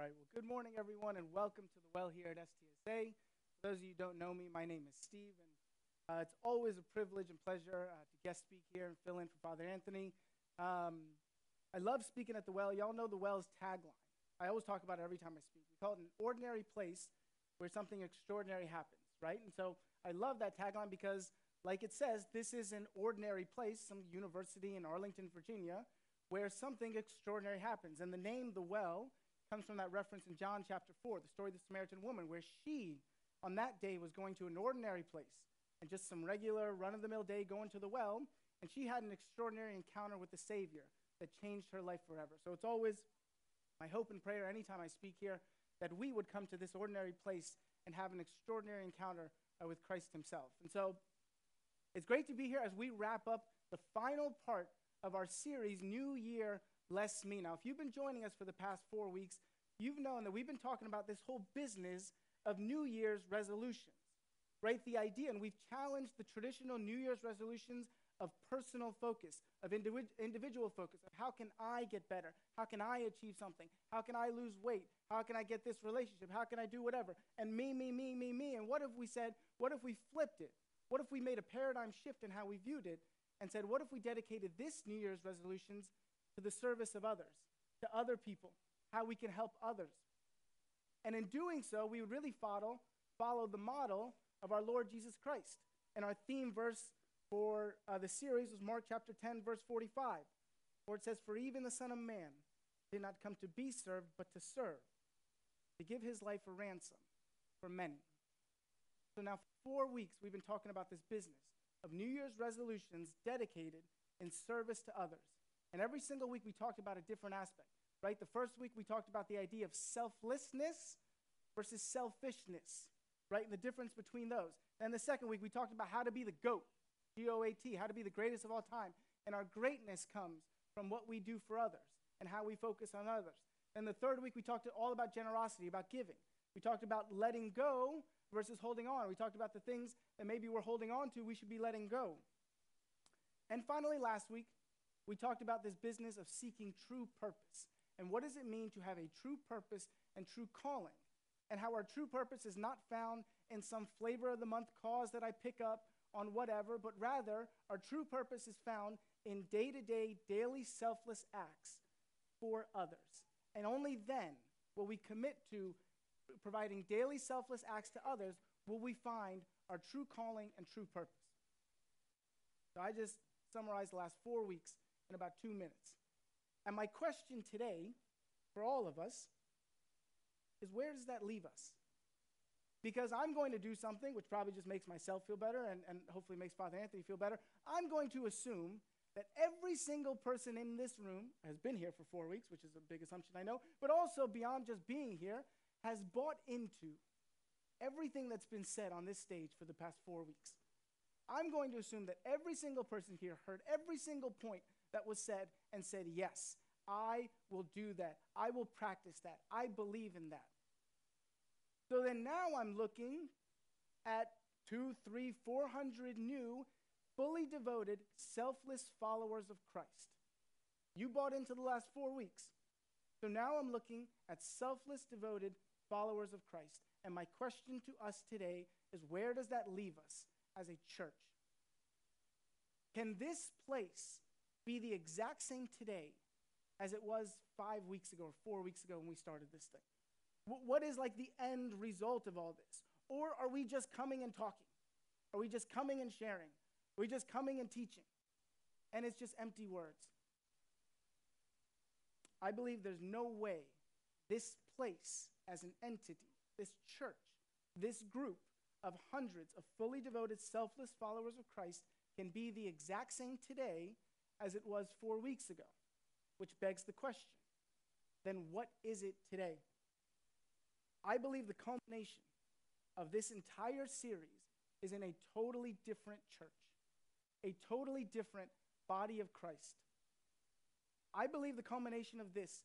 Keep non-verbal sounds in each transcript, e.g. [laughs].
All right, well, good morning, everyone, and welcome to the well here at STSA. For those of you who don't know me, my name is Steve, and uh, it's always a privilege and pleasure uh, to guest speak here and fill in for Father Anthony. Um, I love speaking at the well. Y'all know the well's tagline. I always talk about it every time I speak. We call it an ordinary place where something extraordinary happens, right? And so I love that tagline because, like it says, this is an ordinary place, some university in Arlington, Virginia, where something extraordinary happens. And the name, the well, comes from that reference in John chapter 4, the story of the Samaritan woman, where she, on that day, was going to an ordinary place and just some regular run of the mill day going to the well, and she had an extraordinary encounter with the Savior that changed her life forever. So it's always my hope and prayer anytime I speak here that we would come to this ordinary place and have an extraordinary encounter uh, with Christ Himself. And so it's great to be here as we wrap up the final part of our series, New Year Less Me. Now, if you've been joining us for the past four weeks, you've known that we've been talking about this whole business of New Year's resolutions, right? The idea, and we've challenged the traditional New Year's resolutions of personal focus, of individ- individual focus, of how can I get better? How can I achieve something? How can I lose weight? How can I get this relationship? How can I do whatever? And me, me, me, me, me. And what if we said, what if we flipped it? What if we made a paradigm shift in how we viewed it and said, what if we dedicated this New Year's resolutions to the service of others, to other people, how we can help others. And in doing so, we would really follow, follow the model of our Lord Jesus Christ. And our theme verse for uh, the series was Mark chapter 10, verse 45, where it says, For even the Son of Man did not come to be served, but to serve, to give his life a ransom for many. So now, for four weeks, we've been talking about this business of New Year's resolutions dedicated in service to others. And every single week we talked about a different aspect, right? The first week we talked about the idea of selflessness versus selfishness, right? And the difference between those. And the second week we talked about how to be the GOAT, G O A T, how to be the greatest of all time. And our greatness comes from what we do for others and how we focus on others. And the third week we talked all about generosity, about giving. We talked about letting go versus holding on. We talked about the things that maybe we're holding on to, we should be letting go. And finally, last week, we talked about this business of seeking true purpose. And what does it mean to have a true purpose and true calling? And how our true purpose is not found in some flavor of the month cause that I pick up on whatever, but rather our true purpose is found in day to day, daily selfless acts for others. And only then will we commit to providing daily selfless acts to others will we find our true calling and true purpose. So I just summarized the last four weeks in about two minutes. And my question today for all of us is where does that leave us? Because I'm going to do something which probably just makes myself feel better and, and hopefully makes Father Anthony feel better. I'm going to assume that every single person in this room has been here for four weeks, which is a big assumption I know, but also beyond just being here, has bought into everything that's been said on this stage for the past four weeks. I'm going to assume that every single person here heard every single point that was said and said, Yes, I will do that. I will practice that. I believe in that. So then now I'm looking at two, three, four hundred new, fully devoted, selfless followers of Christ. You bought into the last four weeks. So now I'm looking at selfless, devoted followers of Christ. And my question to us today is where does that leave us as a church? Can this place be the exact same today as it was five weeks ago or four weeks ago when we started this thing? What is like the end result of all this? Or are we just coming and talking? Are we just coming and sharing? Are we just coming and teaching? And it's just empty words. I believe there's no way this place as an entity, this church, this group of hundreds of fully devoted, selfless followers of Christ can be the exact same today as it was four weeks ago, which begs the question then what is it today? I believe the culmination of this entire series is in a totally different church, a totally different body of Christ. I believe the culmination of this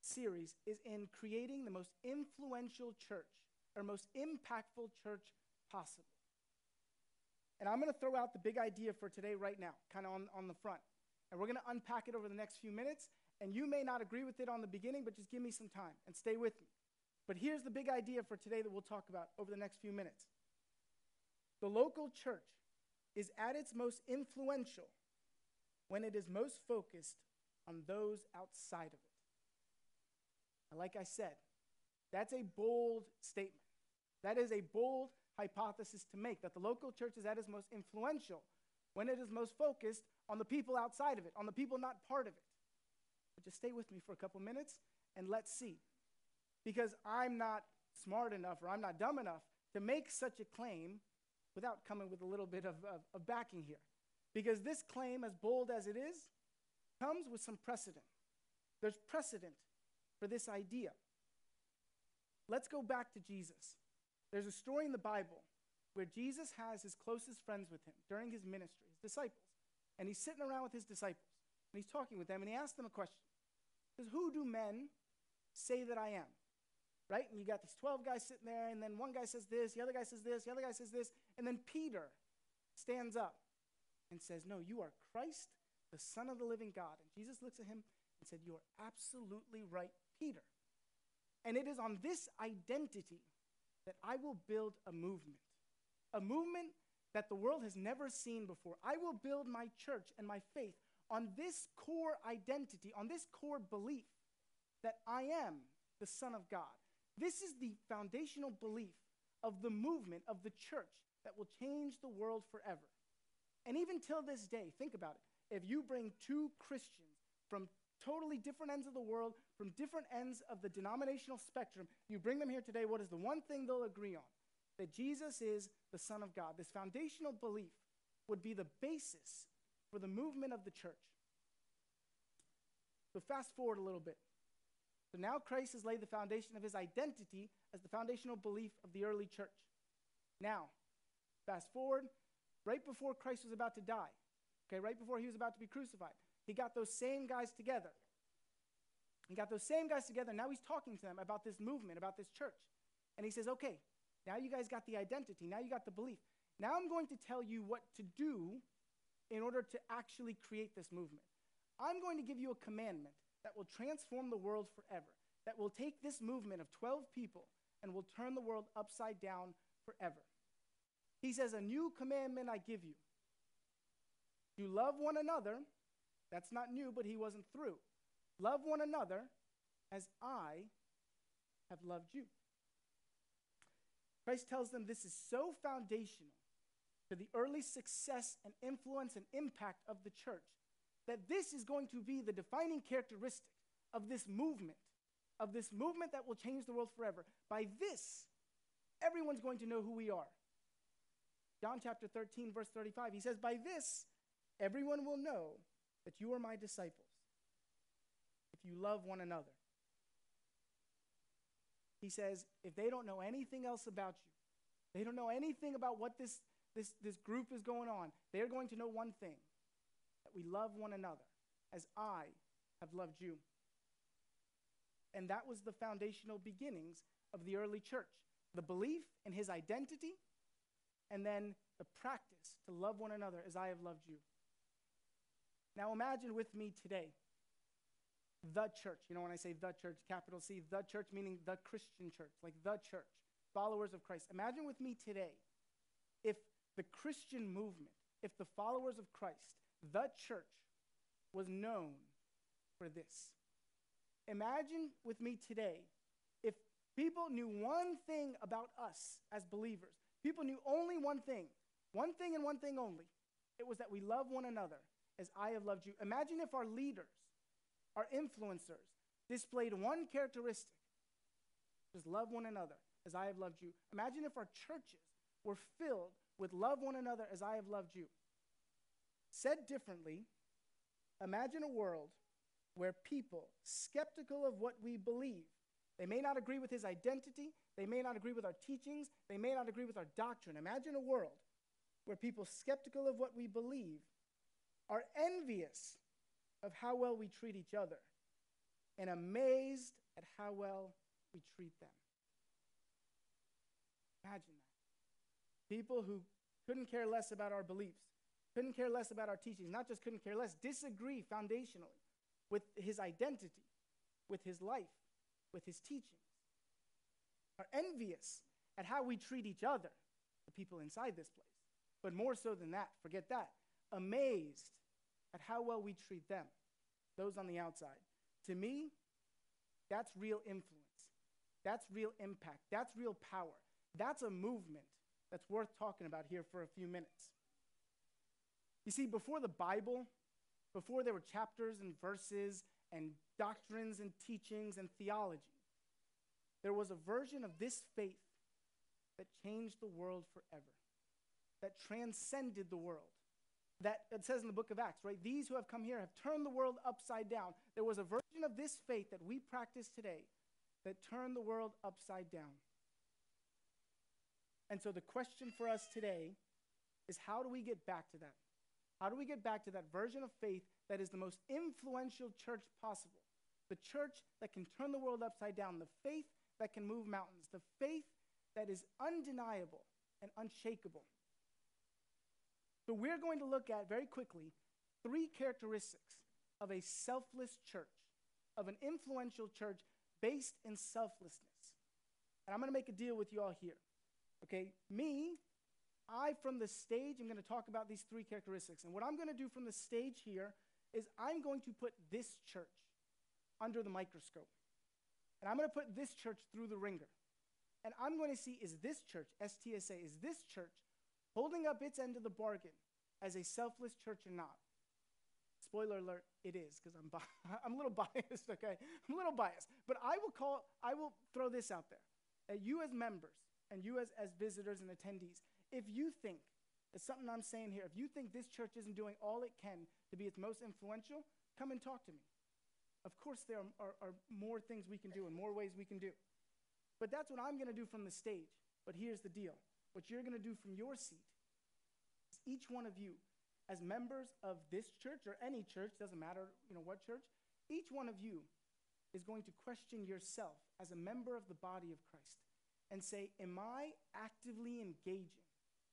series is in creating the most influential church or most impactful church possible. And I'm going to throw out the big idea for today right now, kind of on, on the front. And we're going to unpack it over the next few minutes. And you may not agree with it on the beginning, but just give me some time and stay with me. But here's the big idea for today that we'll talk about over the next few minutes. The local church is at its most influential when it is most focused on those outside of it. And like I said, that's a bold statement. That is a bold hypothesis to make that the local church is at its most influential when it is most focused on the people outside of it, on the people not part of it. But just stay with me for a couple minutes and let's see. Because I'm not smart enough or I'm not dumb enough to make such a claim without coming with a little bit of, of, of backing here. Because this claim, as bold as it is, comes with some precedent. There's precedent for this idea. Let's go back to Jesus. There's a story in the Bible where Jesus has his closest friends with him during his ministry, his disciples. And he's sitting around with his disciples. And he's talking with them, and he asks them a question. He says, Who do men say that I am? Right? And you got these 12 guys sitting there, and then one guy says this, the other guy says this, the other guy says this, and then Peter stands up and says, No, you are Christ, the Son of the living God. And Jesus looks at him and said, You are absolutely right, Peter. And it is on this identity that I will build a movement, a movement that the world has never seen before. I will build my church and my faith on this core identity, on this core belief that I am the Son of God. This is the foundational belief of the movement of the church that will change the world forever. And even till this day, think about it. If you bring two Christians from totally different ends of the world, from different ends of the denominational spectrum. You bring them here today, what is the one thing they'll agree on? That Jesus is the Son of God. This foundational belief would be the basis for the movement of the church. So, fast forward a little bit. So, now Christ has laid the foundation of his identity as the foundational belief of the early church. Now, fast forward, right before Christ was about to die, okay, right before he was about to be crucified, he got those same guys together. He got those same guys together. Now he's talking to them about this movement, about this church. And he says, okay, now you guys got the identity. Now you got the belief. Now I'm going to tell you what to do in order to actually create this movement. I'm going to give you a commandment that will transform the world forever, that will take this movement of 12 people and will turn the world upside down forever. He says, A new commandment I give you. You love one another that's not new, but he wasn't through. Love one another as I have loved you. Christ tells them this is so foundational to the early success and influence and impact of the church that this is going to be the defining characteristic of this movement, of this movement that will change the world forever. By this, everyone's going to know who we are. John chapter 13, verse 35, he says, By this, everyone will know that you are my disciples if you love one another. He says, if they don't know anything else about you, they don't know anything about what this, this, this group is going on, they're going to know one thing that we love one another as I have loved you. And that was the foundational beginnings of the early church the belief in his identity, and then the practice to love one another as I have loved you. Now imagine with me today the church. You know, when I say the church, capital C, the church meaning the Christian church, like the church, followers of Christ. Imagine with me today if the Christian movement, if the followers of Christ, the church, was known for this. Imagine with me today if people knew one thing about us as believers. People knew only one thing, one thing and one thing only. It was that we love one another as I have loved you. Imagine if our leaders, our influencers, displayed one characteristic just love one another as I have loved you. Imagine if our churches were filled with love one another as I have loved you. Said differently, imagine a world where people, skeptical of what we believe, they may not agree with his identity, they may not agree with our teachings, they may not agree with our doctrine. Imagine a world where people, skeptical of what we believe, are envious of how well we treat each other and amazed at how well we treat them. Imagine that. People who couldn't care less about our beliefs, couldn't care less about our teachings, not just couldn't care less, disagree foundationally with his identity, with his life, with his teachings, are envious at how we treat each other, the people inside this place. But more so than that, forget that, amazed at how well we treat them, those on the outside. To me, that's real influence. That's real impact. That's real power. That's a movement that's worth talking about here for a few minutes. You see, before the Bible, before there were chapters and verses and doctrines and teachings and theology, there was a version of this faith that changed the world forever, that transcended the world. That it says in the book of Acts, right? These who have come here have turned the world upside down. There was a version of this faith that we practice today that turned the world upside down. And so the question for us today is how do we get back to that? How do we get back to that version of faith that is the most influential church possible? The church that can turn the world upside down, the faith that can move mountains, the faith that is undeniable and unshakable. So, we're going to look at very quickly three characteristics of a selfless church, of an influential church based in selflessness. And I'm going to make a deal with you all here. Okay, me, I from the stage I'm going to talk about these three characteristics. And what I'm going to do from the stage here is I'm going to put this church under the microscope. And I'm going to put this church through the wringer. And I'm going to see is this church, STSA, is this church holding up its end of the bargain as a selfless church or not? Spoiler alert, it is, because I'm, bi- [laughs] I'm a little biased, [laughs] okay? I'm a little biased. But I will call, I will throw this out there. That you as members and you as, as visitors and attendees, if you think, it's something I'm saying here, if you think this church isn't doing all it can to be its most influential, come and talk to me. Of course, there are, are, are more things we can do and more ways we can do. But that's what I'm going to do from the stage. But here's the deal what you're going to do from your seat each one of you, as members of this church or any church, doesn't matter you know, what church, each one of you is going to question yourself as a member of the body of Christ and say, Am I actively engaging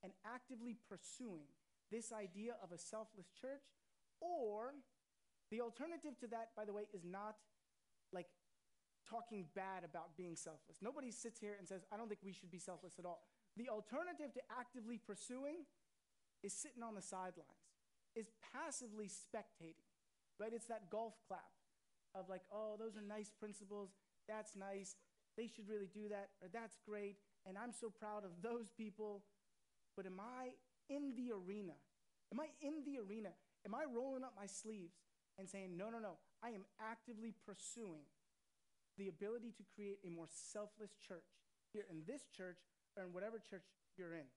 and actively pursuing this idea of a selfless church? Or the alternative to that, by the way, is not like talking bad about being selfless. Nobody sits here and says, I don't think we should be selfless at all. The alternative to actively pursuing is sitting on the sidelines, is passively spectating, right? It's that golf clap of like, oh, those are nice principles. That's nice. They should really do that, or that's great. And I'm so proud of those people. But am I in the arena? Am I in the arena? Am I rolling up my sleeves and saying, no, no, no, I am actively pursuing the ability to create a more selfless church here in this church or in whatever church you're in.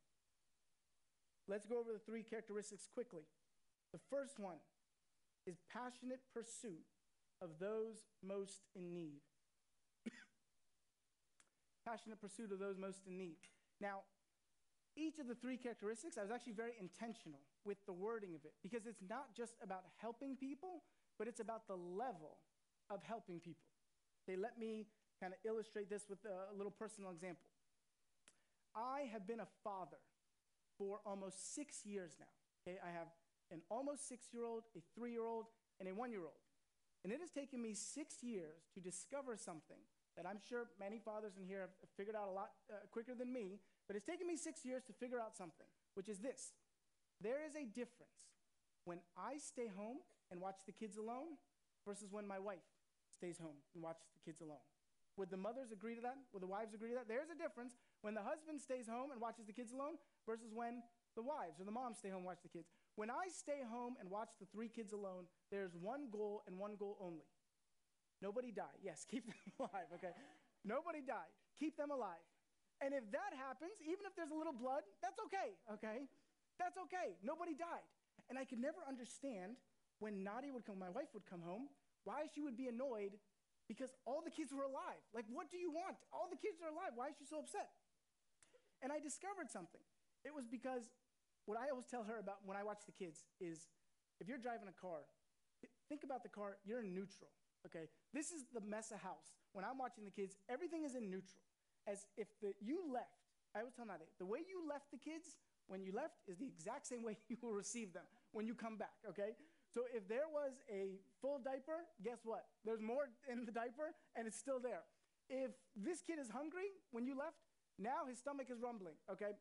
Let's go over the three characteristics quickly. The first one is passionate pursuit of those most in need. [coughs] passionate pursuit of those most in need. Now, each of the three characteristics, I was actually very intentional with the wording of it because it's not just about helping people, but it's about the level of helping people. Okay, let me kind of illustrate this with a little personal example. I have been a father for almost six years now. Okay, I have an almost six year old, a three year old, and a one year old. And it has taken me six years to discover something that I'm sure many fathers in here have figured out a lot uh, quicker than me, but it's taken me six years to figure out something, which is this there is a difference when I stay home and watch the kids alone versus when my wife stays home and watches the kids alone. Would the mothers agree to that? Would the wives agree to that? There's a difference when the husband stays home and watches the kids alone versus when the wives or the moms stay home and watch the kids. When I stay home and watch the three kids alone, there's one goal and one goal only. Nobody die. Yes, [laughs] keep them alive, okay? Nobody died. Keep them alive. And if that happens, even if there's a little blood, that's okay, okay? That's okay. Nobody died. And I could never understand when Nadia would come, my wife would come home, why she would be annoyed because all the kids were alive. Like, what do you want? All the kids are alive. Why is she so upset? And I discovered something. It was because what I always tell her about when I watch the kids is if you're driving a car, think about the car, you're in neutral, okay? This is the mess of house. When I'm watching the kids, everything is in neutral. As if the, you left, I always tell Nadia, the way you left the kids when you left is the exact same [laughs] way you will receive them when you come back, okay? So if there was a full diaper, guess what? There's more in the diaper and it's still there. If this kid is hungry when you left, now his stomach is rumbling, okay?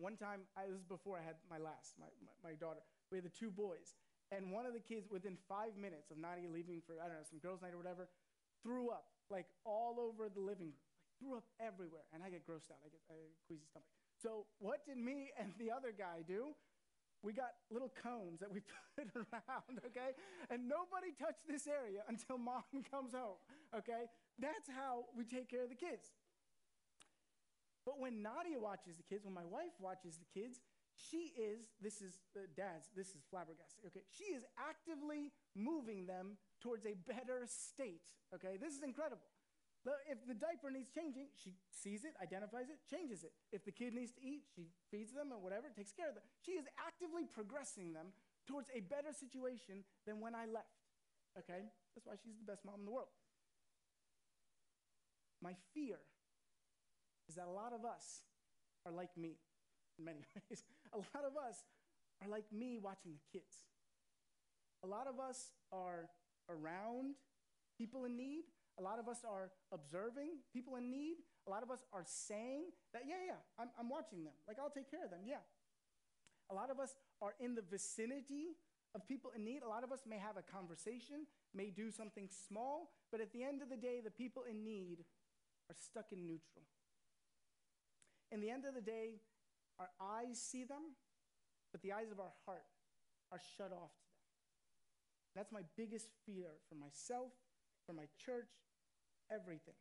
One time, I, this was before I had my last, my, my, my daughter, we had the two boys. And one of the kids, within five minutes of Nadia leaving for, I don't know, some girls' night or whatever, threw up like all over the living room. Like, threw up everywhere. And I get grossed out. I get, get queasy stomach. So what did me [laughs] and the other guy do? we got little cones that we [laughs] put around, okay? And nobody touched this area until mom [laughs] comes home, okay? That's how we take care of the kids. But when Nadia watches the kids, when my wife watches the kids, she is, this is uh, dad's, this is flabbergasted, okay? She is actively moving them towards a better state, okay? This is incredible. If the diaper needs changing, she sees it, identifies it, changes it. If the kid needs to eat, she feeds them or whatever, takes care of them. She is actively progressing them towards a better situation than when I left. Okay? That's why she's the best mom in the world. My fear is that a lot of us are like me in many [laughs] ways. A lot of us are like me watching the kids. A lot of us are around people in need a lot of us are observing people in need. A lot of us are saying that, yeah, yeah, I'm, I'm watching them. Like, I'll take care of them, yeah. A lot of us are in the vicinity of people in need. A lot of us may have a conversation, may do something small, but at the end of the day, the people in need are stuck in neutral. In the end of the day, our eyes see them, but the eyes of our heart are shut off to them. That's my biggest fear for myself for my church, everything,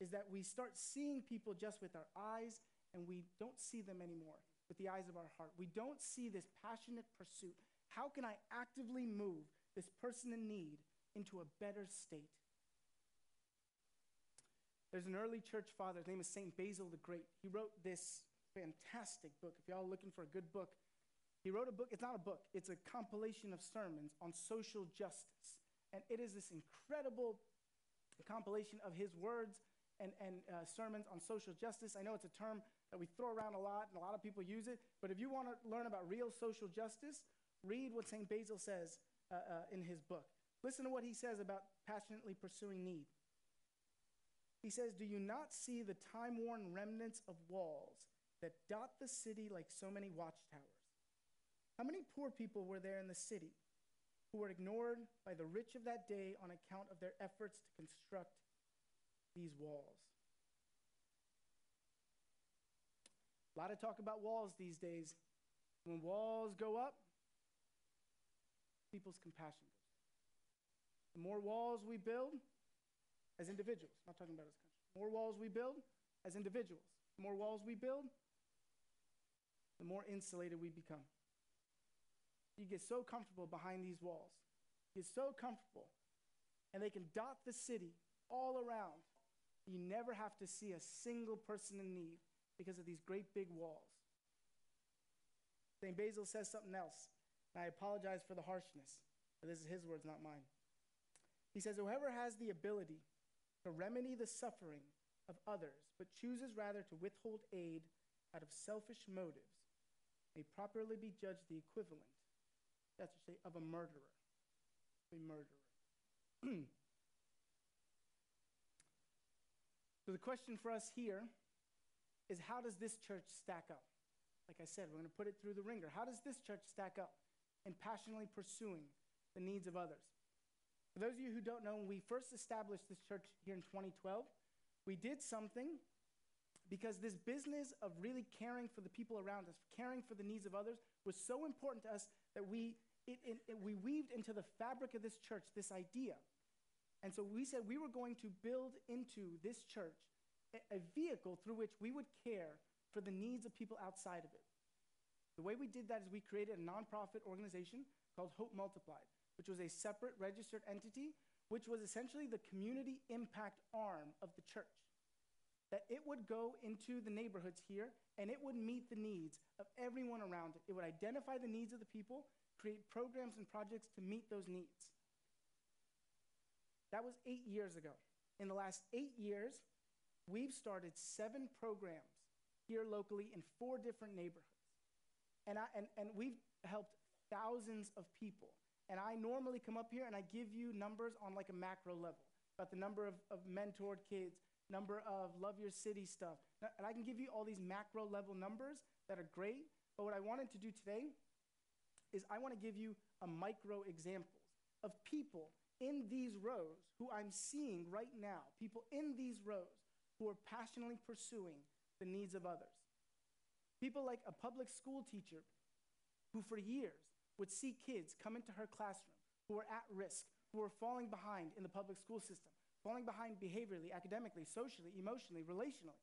is that we start seeing people just with our eyes and we don't see them anymore with the eyes of our heart. We don't see this passionate pursuit. How can I actively move this person in need into a better state? There's an early church father, his name is St. Basil the Great. He wrote this fantastic book. If y'all are looking for a good book, he wrote a book. It's not a book, it's a compilation of sermons on social justice. And it is this incredible compilation of his words and, and uh, sermons on social justice. I know it's a term that we throw around a lot and a lot of people use it, but if you want to learn about real social justice, read what St. Basil says uh, uh, in his book. Listen to what he says about passionately pursuing need. He says, Do you not see the time worn remnants of walls that dot the city like so many watchtowers? How many poor people were there in the city? who were ignored by the rich of that day on account of their efforts to construct these walls. A lot of talk about walls these days. When walls go up, people's compassion goes The more walls we build as individuals, I'm not talking about as country, the more walls we build as individuals, the more walls we build, the more insulated we become. You get so comfortable behind these walls. You get so comfortable. And they can dot the city all around. You never have to see a single person in need because of these great big walls. St. Basil says something else, and I apologize for the harshness, but this is his words, not mine. He says, Whoever has the ability to remedy the suffering of others, but chooses rather to withhold aid out of selfish motives, may properly be judged the equivalent that's to say, of a murderer. A murderer. [clears throat] so the question for us here is how does this church stack up? Like I said, we're going to put it through the wringer. How does this church stack up in passionately pursuing the needs of others? For those of you who don't know, when we first established this church here in 2012, we did something because this business of really caring for the people around us, caring for the needs of others, was so important to us that we, it, it, it, we weaved into the fabric of this church this idea. And so we said we were going to build into this church a, a vehicle through which we would care for the needs of people outside of it. The way we did that is we created a nonprofit organization called Hope Multiplied, which was a separate registered entity, which was essentially the community impact arm of the church that it would go into the neighborhoods here and it would meet the needs of everyone around it. It would identify the needs of the people, create programs and projects to meet those needs. That was eight years ago. In the last eight years, we've started seven programs here locally in four different neighborhoods. And, I, and, and we've helped thousands of people. And I normally come up here and I give you numbers on like a macro level about the number of, of mentored kids, number of love your city stuff. And I can give you all these macro level numbers that are great. But what I wanted to do today is I want to give you a micro examples of people in these rows who I'm seeing right now, people in these rows who are passionately pursuing the needs of others. People like a public school teacher who, for years, would see kids come into her classroom who were at risk, who were falling behind in the public school system, falling behind behaviorally, academically, socially, emotionally, relationally.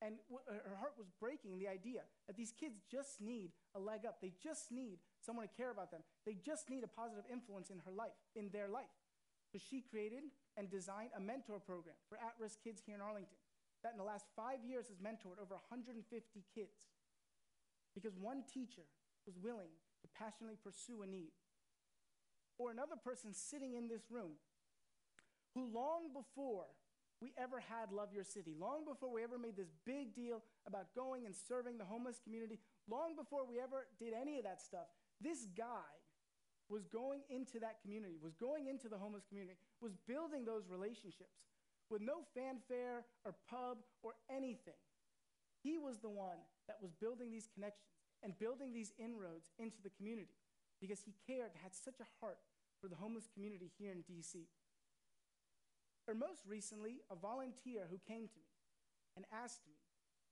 And uh, her heart was breaking the idea that these kids just need a leg up. They just need someone to care about them. They just need a positive influence in her life, in their life. So she created and designed a mentor program for at risk kids here in Arlington that in the last five years has mentored over 150 kids because one teacher was willing to passionately pursue a need. Or another person sitting in this room who, long before we ever had Love Your City, long before we ever made this big deal about going and serving the homeless community, long before we ever did any of that stuff, this guy was going into that community, was going into the homeless community, was building those relationships with no fanfare or pub or anything. He was the one that was building these connections and building these inroads into the community because he cared, had such a heart for the homeless community here in DC. Or most recently, a volunteer who came to me and asked me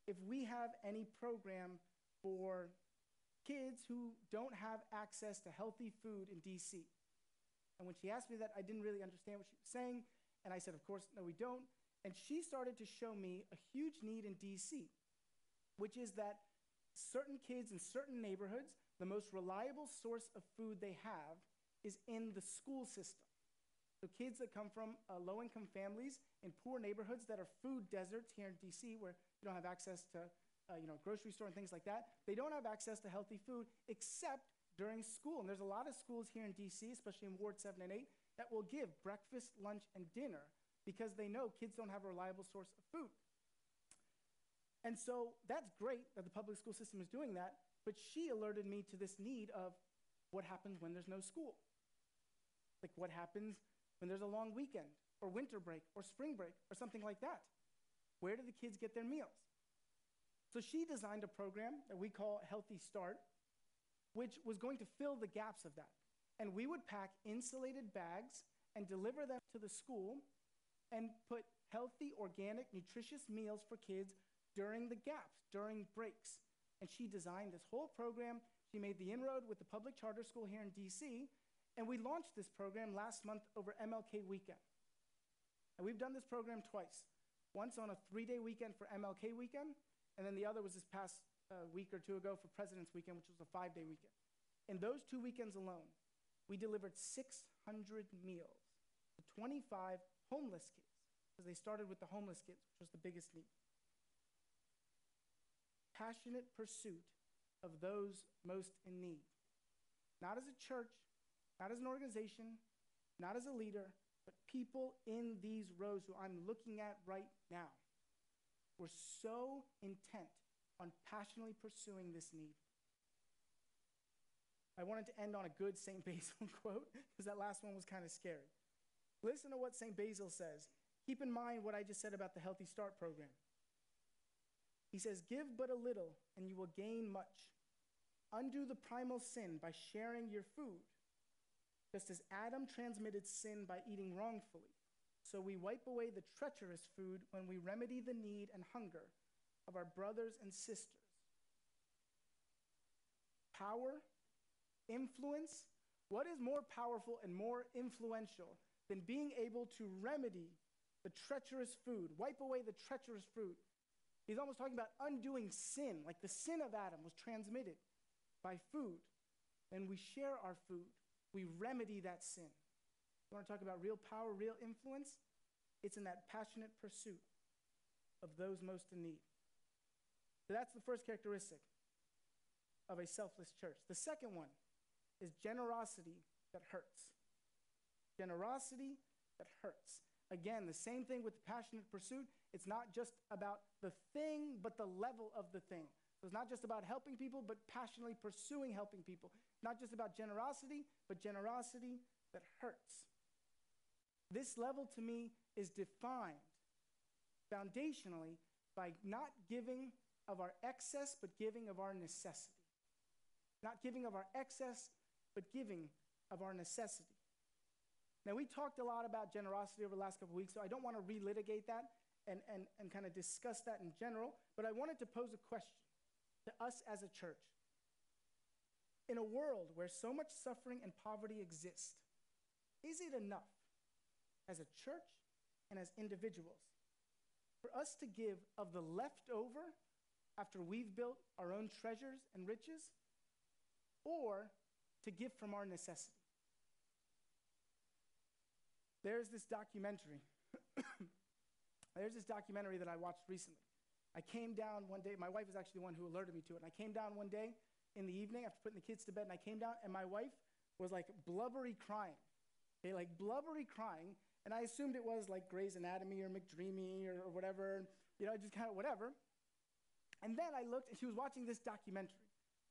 if we have any program for kids who don't have access to healthy food in DC. And when she asked me that, I didn't really understand what she was saying. And I said, Of course, no, we don't. And she started to show me a huge need in DC, which is that certain kids in certain neighborhoods, the most reliable source of food they have is in the school system. So kids that come from uh, low-income families in poor neighborhoods that are food deserts here in DC, where you don't have access to, uh, you know, grocery store and things like that, they don't have access to healthy food except during school. And there's a lot of schools here in DC, especially in Ward 7 and 8, that will give breakfast, lunch, and dinner because they know kids don't have a reliable source of food. And so that's great that the public school system is doing that, but she alerted me to this need of what happens when there's no school. Like what happens when there's a long weekend or winter break or spring break or something like that. Where do the kids get their meals? So she designed a program that we call Healthy Start, which was going to fill the gaps of that. And we would pack insulated bags and deliver them to the school and put healthy, organic, nutritious meals for kids during the gaps, during breaks. And she designed this whole program. She made the inroad with the public charter school here in DC. And we launched this program last month over MLK weekend. And we've done this program twice once on a three day weekend for MLK weekend, and then the other was this past uh, week or two ago for President's Weekend, which was a five day weekend. In those two weekends alone, we delivered 600 meals to 25 homeless kids, because they started with the homeless kids, which was the biggest need. Passionate pursuit of those most in need. Not as a church, not as an organization, not as a leader, but people in these rows who I'm looking at right now were so intent on passionately pursuing this need. I wanted to end on a good St. Basil [laughs] quote because that last one was kind of scary. Listen to what St. Basil says. Keep in mind what I just said about the Healthy Start program. He says, Give but a little, and you will gain much. Undo the primal sin by sharing your food, just as Adam transmitted sin by eating wrongfully. So we wipe away the treacherous food when we remedy the need and hunger of our brothers and sisters. Power influence, what is more powerful and more influential than being able to remedy the treacherous food, wipe away the treacherous fruit? He's almost talking about undoing sin, like the sin of Adam was transmitted by food. Then we share our food, we remedy that sin. You want to talk about real power, real influence? It's in that passionate pursuit of those most in need. So that's the first characteristic of a selfless church. The second one is generosity that hurts. Generosity that hurts. Again, the same thing with passionate pursuit. It's not just about the thing, but the level of the thing. So it's not just about helping people, but passionately pursuing helping people. Not just about generosity, but generosity that hurts. This level to me is defined foundationally by not giving of our excess, but giving of our necessity. Not giving of our excess, but giving of our necessity. Now, we talked a lot about generosity over the last couple weeks, so I don't want to relitigate that and, and, and kind of discuss that in general, but I wanted to pose a question to us as a church. In a world where so much suffering and poverty exist, is it enough as a church and as individuals for us to give of the leftover after we've built our own treasures and riches, or to give from our necessity? There's this documentary. [coughs] There's this documentary that I watched recently. I came down one day, my wife is actually the one who alerted me to it. And I came down one day in the evening after putting the kids to bed, and I came down, and my wife was like blubbery crying. Okay, like blubbery crying. And I assumed it was like Grey's Anatomy or McDreamy or, or whatever, you know, just kind of whatever. And then I looked, and she was watching this documentary.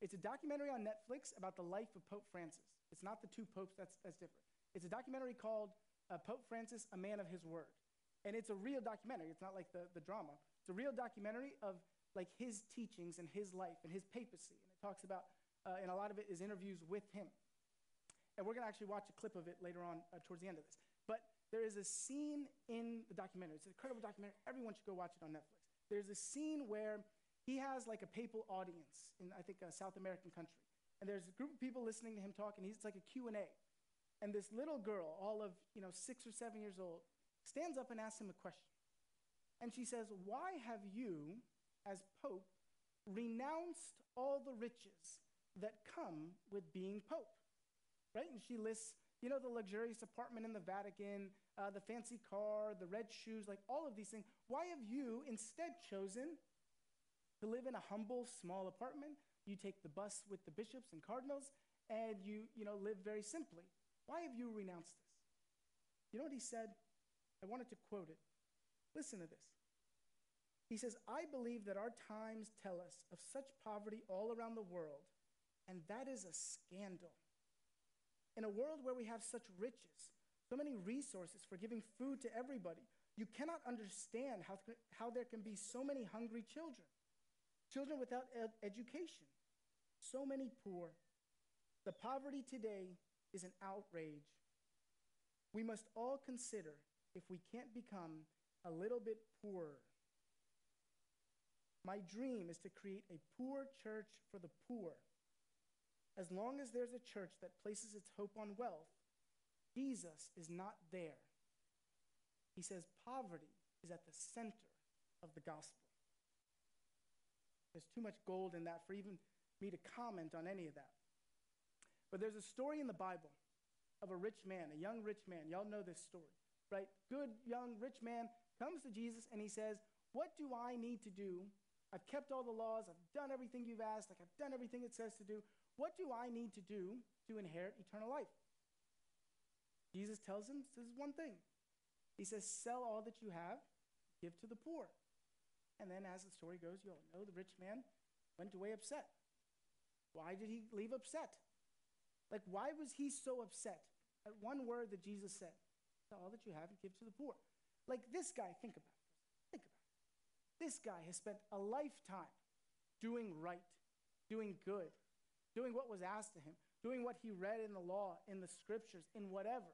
It's a documentary on Netflix about the life of Pope Francis. It's not the two popes, that's, that's different. It's a documentary called uh, Pope Francis, A Man of His Word. And it's a real documentary. It's not like the, the drama. It's a real documentary of like his teachings and his life and his papacy. And it talks about, uh, and a lot of it is interviews with him. And we're going to actually watch a clip of it later on uh, towards the end of this. But there is a scene in the documentary. It's an incredible documentary. Everyone should go watch it on Netflix. There's a scene where he has like a papal audience in, I think, a South American country. And there's a group of people listening to him talk, and he's, it's like a Q&A. And this little girl, all of, you know, six or seven years old, stands up and asks him a question. And she says, Why have you, as Pope, renounced all the riches that come with being Pope? Right? And she lists, you know, the luxurious apartment in the Vatican, uh, the fancy car, the red shoes, like all of these things. Why have you instead chosen to live in a humble, small apartment? You take the bus with the bishops and cardinals, and you, you know, live very simply. Why have you renounced this? You know what he said? I wanted to quote it. Listen to this. He says, I believe that our times tell us of such poverty all around the world, and that is a scandal. In a world where we have such riches, so many resources for giving food to everybody, you cannot understand how, how there can be so many hungry children, children without ed- education, so many poor. The poverty today is an outrage. We must all consider if we can't become a little bit poorer. My dream is to create a poor church for the poor. As long as there's a church that places its hope on wealth, Jesus is not there. He says poverty is at the center of the gospel. There's too much gold in that for even me to comment on any of that. But there's a story in the Bible of a rich man, a young rich man. Y'all know this story, right? Good young rich man comes to Jesus and he says, What do I need to do? I've kept all the laws, I've done everything you've asked, like I've done everything it says to do. What do I need to do to inherit eternal life? Jesus tells him, This is one thing. He says, Sell all that you have, give to the poor. And then, as the story goes, you all know the rich man went away upset. Why did he leave upset? Like, why was he so upset at one word that Jesus said? All that you have and give to the poor. Like this guy, think about it. Think about it. This guy has spent a lifetime doing right, doing good, doing what was asked of him, doing what he read in the law, in the scriptures, in whatever.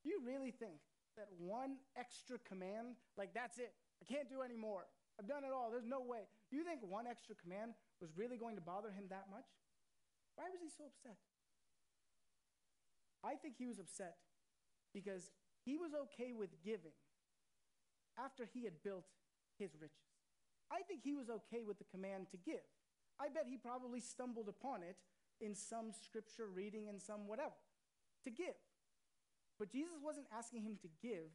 Do you really think that one extra command, like that's it, I can't do any more, I've done it all, there's no way. Do you think one extra command was really going to bother him that much? Why was he so upset? I think he was upset because he was okay with giving after he had built his riches. I think he was okay with the command to give. I bet he probably stumbled upon it in some scripture reading and some whatever to give. But Jesus wasn't asking him to give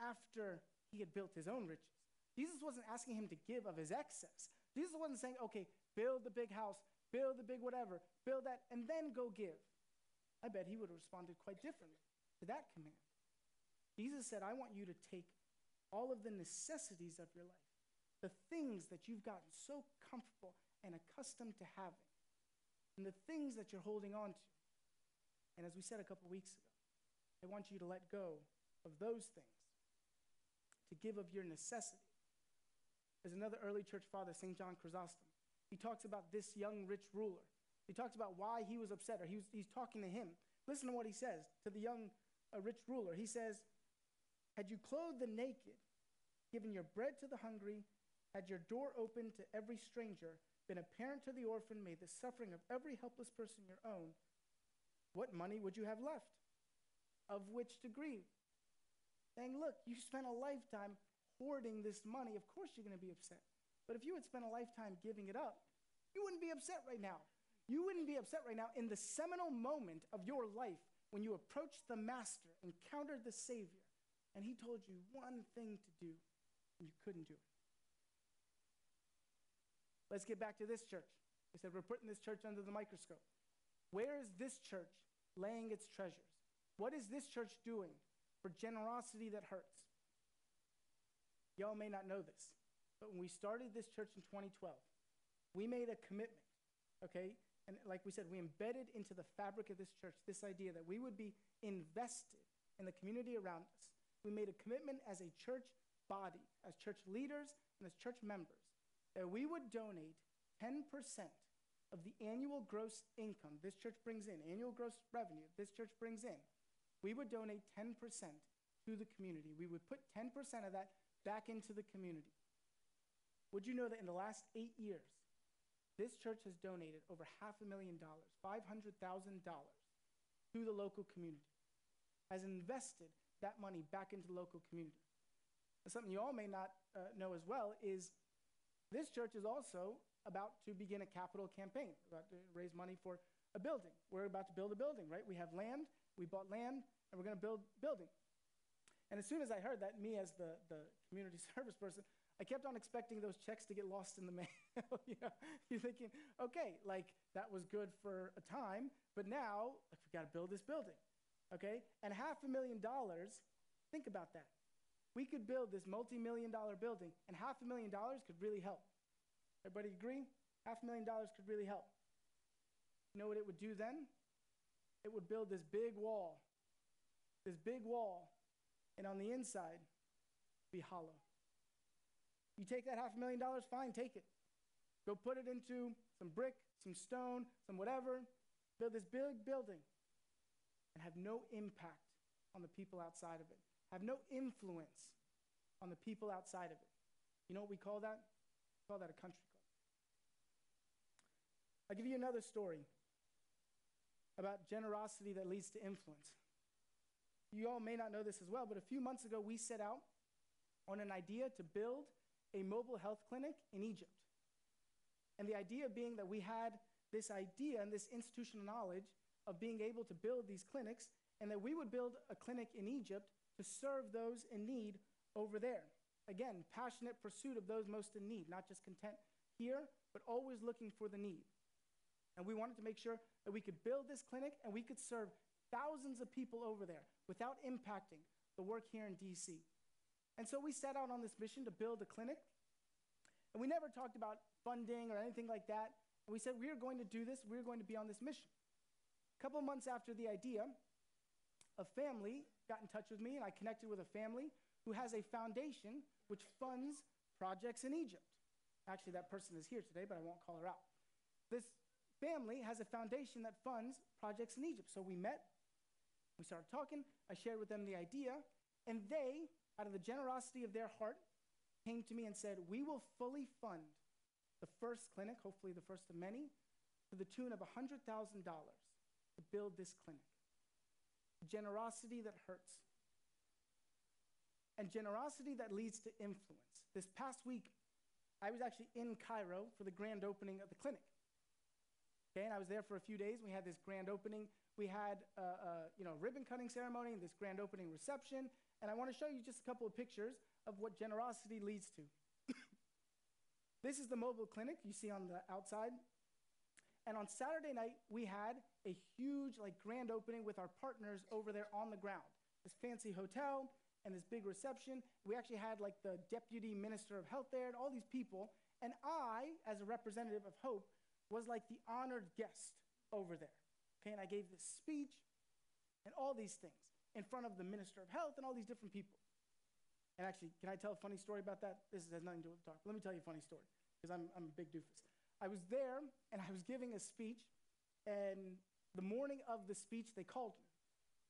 after he had built his own riches. Jesus wasn't asking him to give of his excess. Jesus wasn't saying, okay, build the big house, build the big whatever, build that, and then go give. I bet he would have responded quite differently to that command. Jesus said, I want you to take all of the necessities of your life, the things that you've gotten so comfortable and accustomed to having, and the things that you're holding on to. And as we said a couple weeks ago, I want you to let go of those things, to give of your necessity. There's another early church father, St. John Chrysostom. He talks about this young rich ruler. He talks about why he was upset, or he was, he's talking to him. Listen to what he says to the young rich ruler. He says, Had you clothed the naked, given your bread to the hungry, had your door open to every stranger, been a parent to the orphan, made the suffering of every helpless person your own, what money would you have left of which to grieve? Saying, look, you spent a lifetime hoarding this money. Of course you're going to be upset. But if you had spent a lifetime giving it up, you wouldn't be upset right now. You wouldn't be upset right now in the seminal moment of your life when you approached the Master, encountered the Savior, and he told you one thing to do, and you couldn't do it. Let's get back to this church. We said we're putting this church under the microscope. Where is this church laying its treasures? What is this church doing for generosity that hurts? Y'all may not know this, but when we started this church in 2012, we made a commitment, okay? And like we said, we embedded into the fabric of this church this idea that we would be invested in the community around us. We made a commitment as a church body, as church leaders, and as church members that we would donate 10% of the annual gross income this church brings in, annual gross revenue this church brings in, we would donate 10% to the community. We would put 10% of that back into the community. Would you know that in the last eight years, this church has donated over half a million dollars, $500,000 to the local community, has invested that money back into the local community. Something you all may not uh, know as well is this church is also about to begin a capital campaign, about to raise money for a building. We're about to build a building, right? We have land, we bought land, and we're going to build a building. And as soon as I heard that, me as the, the community [laughs] service person, I kept on expecting those checks to get lost in the [laughs] mail. you know, you're thinking, okay, like that was good for a time, but now like, we got to build this building, okay? And half a million dollars, think about that. We could build this multi million dollar building, and half a million dollars could really help. Everybody agree? Half a million dollars could really help. You know what it would do then? It would build this big wall, this big wall, and on the inside, be hollow. You take that half a million dollars, fine, take it. Go put it into some brick, some stone, some whatever, build this big building, and have no impact on the people outside of it have no influence on the people outside of it. You know what we call that? We call that a country club. I'll give you another story about generosity that leads to influence. You all may not know this as well, but a few months ago we set out on an idea to build a mobile health clinic in Egypt. And the idea being that we had this idea and this institutional knowledge of being able to build these clinics, and that we would build a clinic in Egypt to serve those in need over there. Again, passionate pursuit of those most in need, not just content here, but always looking for the need. And we wanted to make sure that we could build this clinic and we could serve thousands of people over there without impacting the work here in DC. And so we set out on this mission to build a clinic. And we never talked about funding or anything like that. We said, we are going to do this, we're going to be on this mission. A couple months after the idea, a family got in touch with me and I connected with a family who has a foundation which funds projects in Egypt. Actually, that person is here today, but I won't call her out. This family has a foundation that funds projects in Egypt. So we met, we started talking, I shared with them the idea, and they, out of the generosity of their heart, came to me and said, We will fully fund the first clinic, hopefully the first of many, to the tune of $100,000 to build this clinic generosity that hurts, and generosity that leads to influence. This past week, I was actually in Cairo for the grand opening of the clinic. Okay, and I was there for a few days. We had this grand opening. We had a, a you know ribbon cutting ceremony and this grand opening reception. And I want to show you just a couple of pictures of what generosity leads to. [coughs] this is the mobile clinic you see on the outside. And on Saturday night, we had a huge, like, grand opening with our partners over there on the ground. This fancy hotel, and this big reception. We actually had like the deputy minister of health there and all these people. And I, as a representative of Hope, was like the honored guest over there. Okay, and I gave this speech and all these things in front of the minister of health and all these different people. And actually, can I tell a funny story about that? This has nothing to do with the talk. Let me tell you a funny story because I'm, I'm a big doofus. I was there and I was giving a speech, and the morning of the speech, they called me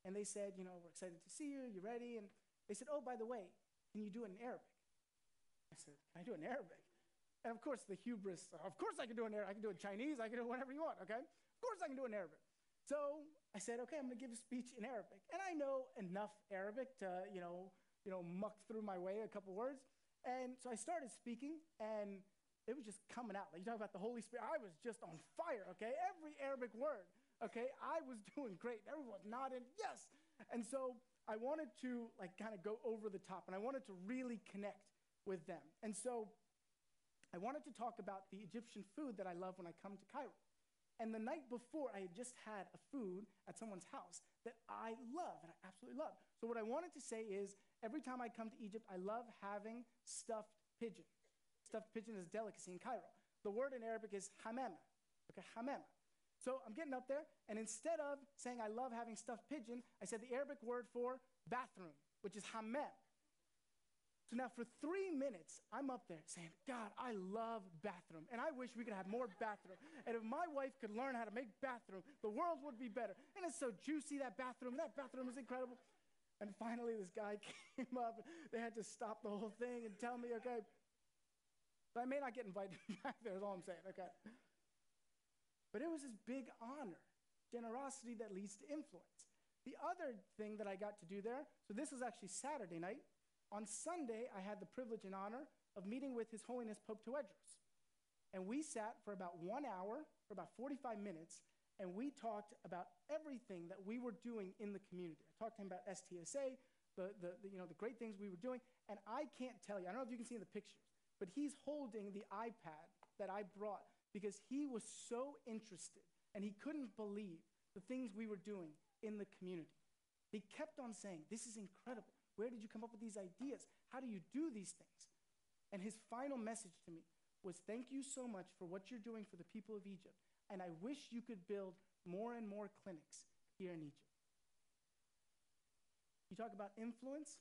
and they said, You know, we're excited to see you. You ready? And they said, Oh, by the way, can you do it in Arabic? I said, Can I do it in Arabic? And of course, the hubris, of course I can do it in Arabic. I can do it in Chinese. I can do whatever you want, okay? Of course I can do it in Arabic. So I said, okay, I'm going to give a speech in Arabic. And I know enough Arabic to, you know, you know, muck through my way a couple words. And so I started speaking, and it was just coming out. Like you talk about the Holy Spirit, I was just on fire, okay? Every Arabic word, okay? I was [laughs] doing great. Everyone nodded, yes. And so I wanted to like kind of go over the top, and I wanted to really connect with them. And so I wanted to talk about the Egyptian food that I love when I come to Cairo. And the night before, I had just had a food at someone's house that I love and I absolutely love. So, what I wanted to say is every time I come to Egypt, I love having stuffed pigeon. Stuffed pigeon is a delicacy in Cairo. The word in Arabic is hamama. Okay, hamama. So, I'm getting up there, and instead of saying I love having stuffed pigeon, I said the Arabic word for bathroom, which is hammam. So now for three minutes, I'm up there saying, God, I love bathroom. And I wish we could have more bathroom. And if my wife could learn how to make bathroom, the world would be better. And it's so juicy, that bathroom. That bathroom is incredible. And finally, this guy [laughs] came up. They had to stop the whole thing and tell me, okay. But I may not get invited [laughs] back there, is all I'm saying, okay. But it was this big honor, generosity that leads to influence. The other thing that I got to do there, so this was actually Saturday night. On Sunday, I had the privilege and honor of meeting with His Holiness Pope Tawadros. And we sat for about one hour, for about 45 minutes, and we talked about everything that we were doing in the community. I talked to him about STSA, the, the, the, you know, the great things we were doing. And I can't tell you, I don't know if you can see in the pictures, but he's holding the iPad that I brought because he was so interested and he couldn't believe the things we were doing in the community. He kept on saying, This is incredible. Where did you come up with these ideas? How do you do these things? And his final message to me was thank you so much for what you're doing for the people of Egypt. And I wish you could build more and more clinics here in Egypt. You talk about influence,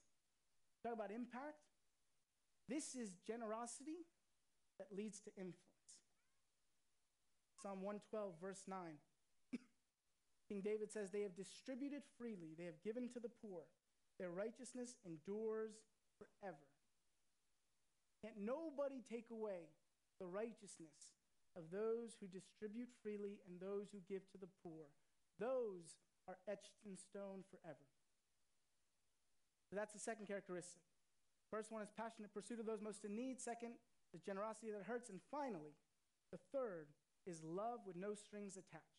talk about impact. This is generosity that leads to influence. Psalm 112, verse 9. [coughs] King David says, They have distributed freely, they have given to the poor. Their righteousness endures forever. Can't nobody take away the righteousness of those who distribute freely and those who give to the poor. Those are etched in stone forever. So that's the second characteristic. First one is passionate pursuit of those most in need. Second is generosity that hurts. And finally, the third is love with no strings attached.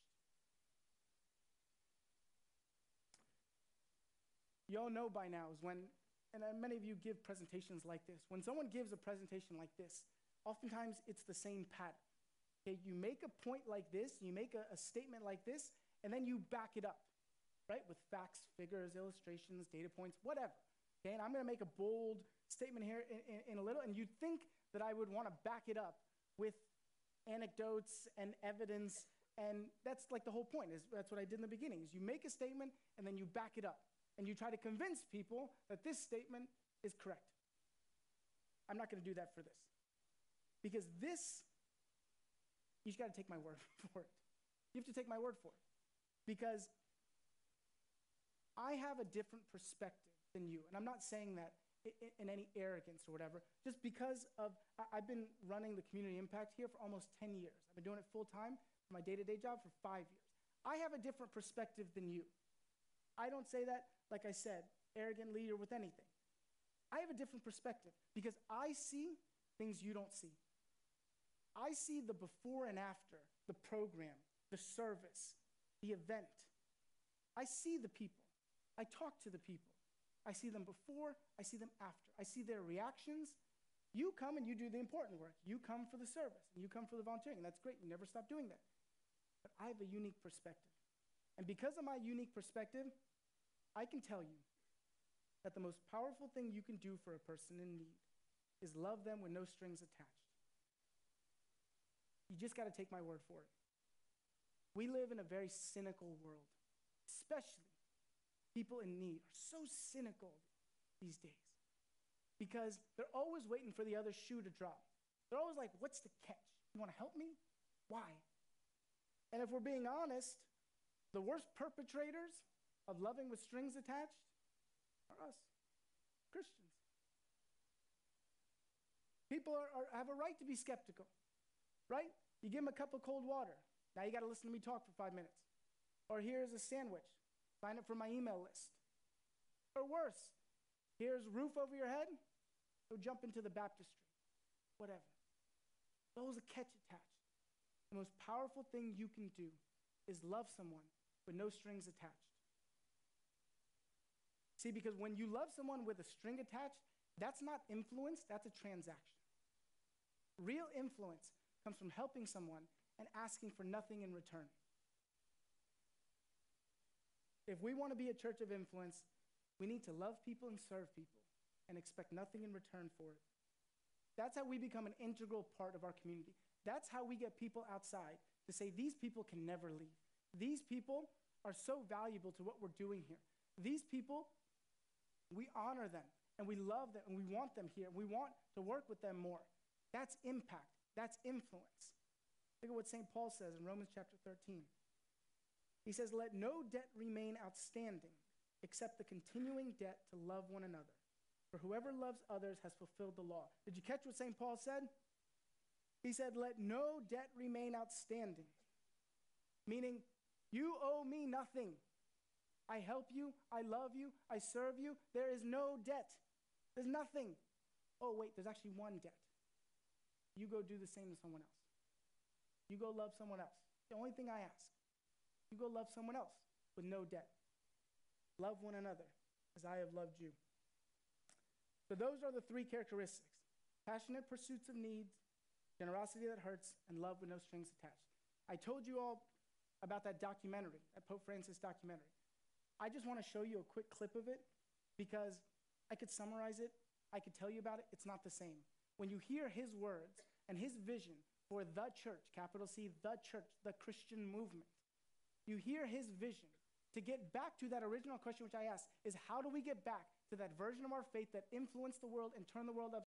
You all know by now is when, and uh, many of you give presentations like this, when someone gives a presentation like this, oftentimes it's the same pattern. Okay, you make a point like this, you make a, a statement like this, and then you back it up, right, with facts, figures, illustrations, data points, whatever. Okay, and I'm going to make a bold statement here in, in, in a little, and you'd think that I would want to back it up with anecdotes and evidence, and that's like the whole point. Is that's what I did in the beginning. Is you make a statement and then you back it up and you try to convince people that this statement is correct. I'm not going to do that for this. Because this, you just got to take my [laughs] word for it. You have to take my word for it. Because I have a different perspective than you. And I'm not saying that in, any arrogance or whatever, just because of, I've been running the community impact here for almost 10 years. I've been doing it full time for my day to day job for five years. I have a different perspective than you. I don't say that like I said, arrogant leader with anything. I have a different perspective because I see things you don't see. I see the before and after, the program, the service, the event. I see the people. I talk to the people. I see them before, I see them after. I see their reactions. You come and you do the important work. You come for the service and you come for the volunteering. And that's great. You never stop doing that. But I have a unique perspective. And because of my unique perspective, I can tell you that the most powerful thing you can do for a person in need is love them with no strings attached. You just got to take my word for it. We live in a very cynical world, especially people in need are so cynical these days because they're always waiting for the other shoe to drop. They're always like, What's the catch? You want to help me? Why? And if we're being honest, the worst perpetrators of loving with strings attached are us, Christians. People are, are, have a right to be skeptical, right? You give them a cup of cold water. Now you got to listen to me talk for five minutes. Or here's a sandwich. Sign up for my email list. Or worse, here's roof over your head. Go jump into the baptistry. Whatever. Those a catch attached. The most powerful thing you can do is love someone with no strings attached. See, because when you love someone with a string attached, that's not influence, that's a transaction. Real influence comes from helping someone and asking for nothing in return. If we want to be a church of influence, we need to love people and serve people and expect nothing in return for it. That's how we become an integral part of our community. That's how we get people outside to say, these people can never leave. These people are so valuable to what we're doing here. These people, we honor them and we love them and we want them here. We want to work with them more. That's impact, that's influence. Look at what St. Paul says in Romans chapter 13. He says, Let no debt remain outstanding except the continuing debt to love one another. For whoever loves others has fulfilled the law. Did you catch what St. Paul said? He said, Let no debt remain outstanding. Meaning, you owe me nothing. I help you, I love you, I serve you. There is no debt. There's nothing. Oh, wait, there's actually one debt. You go do the same to someone else. You go love someone else. The only thing I ask, you go love someone else with no debt. Love one another as I have loved you. So, those are the three characteristics passionate pursuits of needs, generosity that hurts, and love with no strings attached. I told you all about that documentary, that Pope Francis documentary. I just want to show you a quick clip of it because I could summarize it, I could tell you about it, it's not the same. When you hear his words and his vision for the church, capital C, the church, the Christian movement, you hear his vision to get back to that original question which I asked is how do we get back to that version of our faith that influenced the world and turned the world up?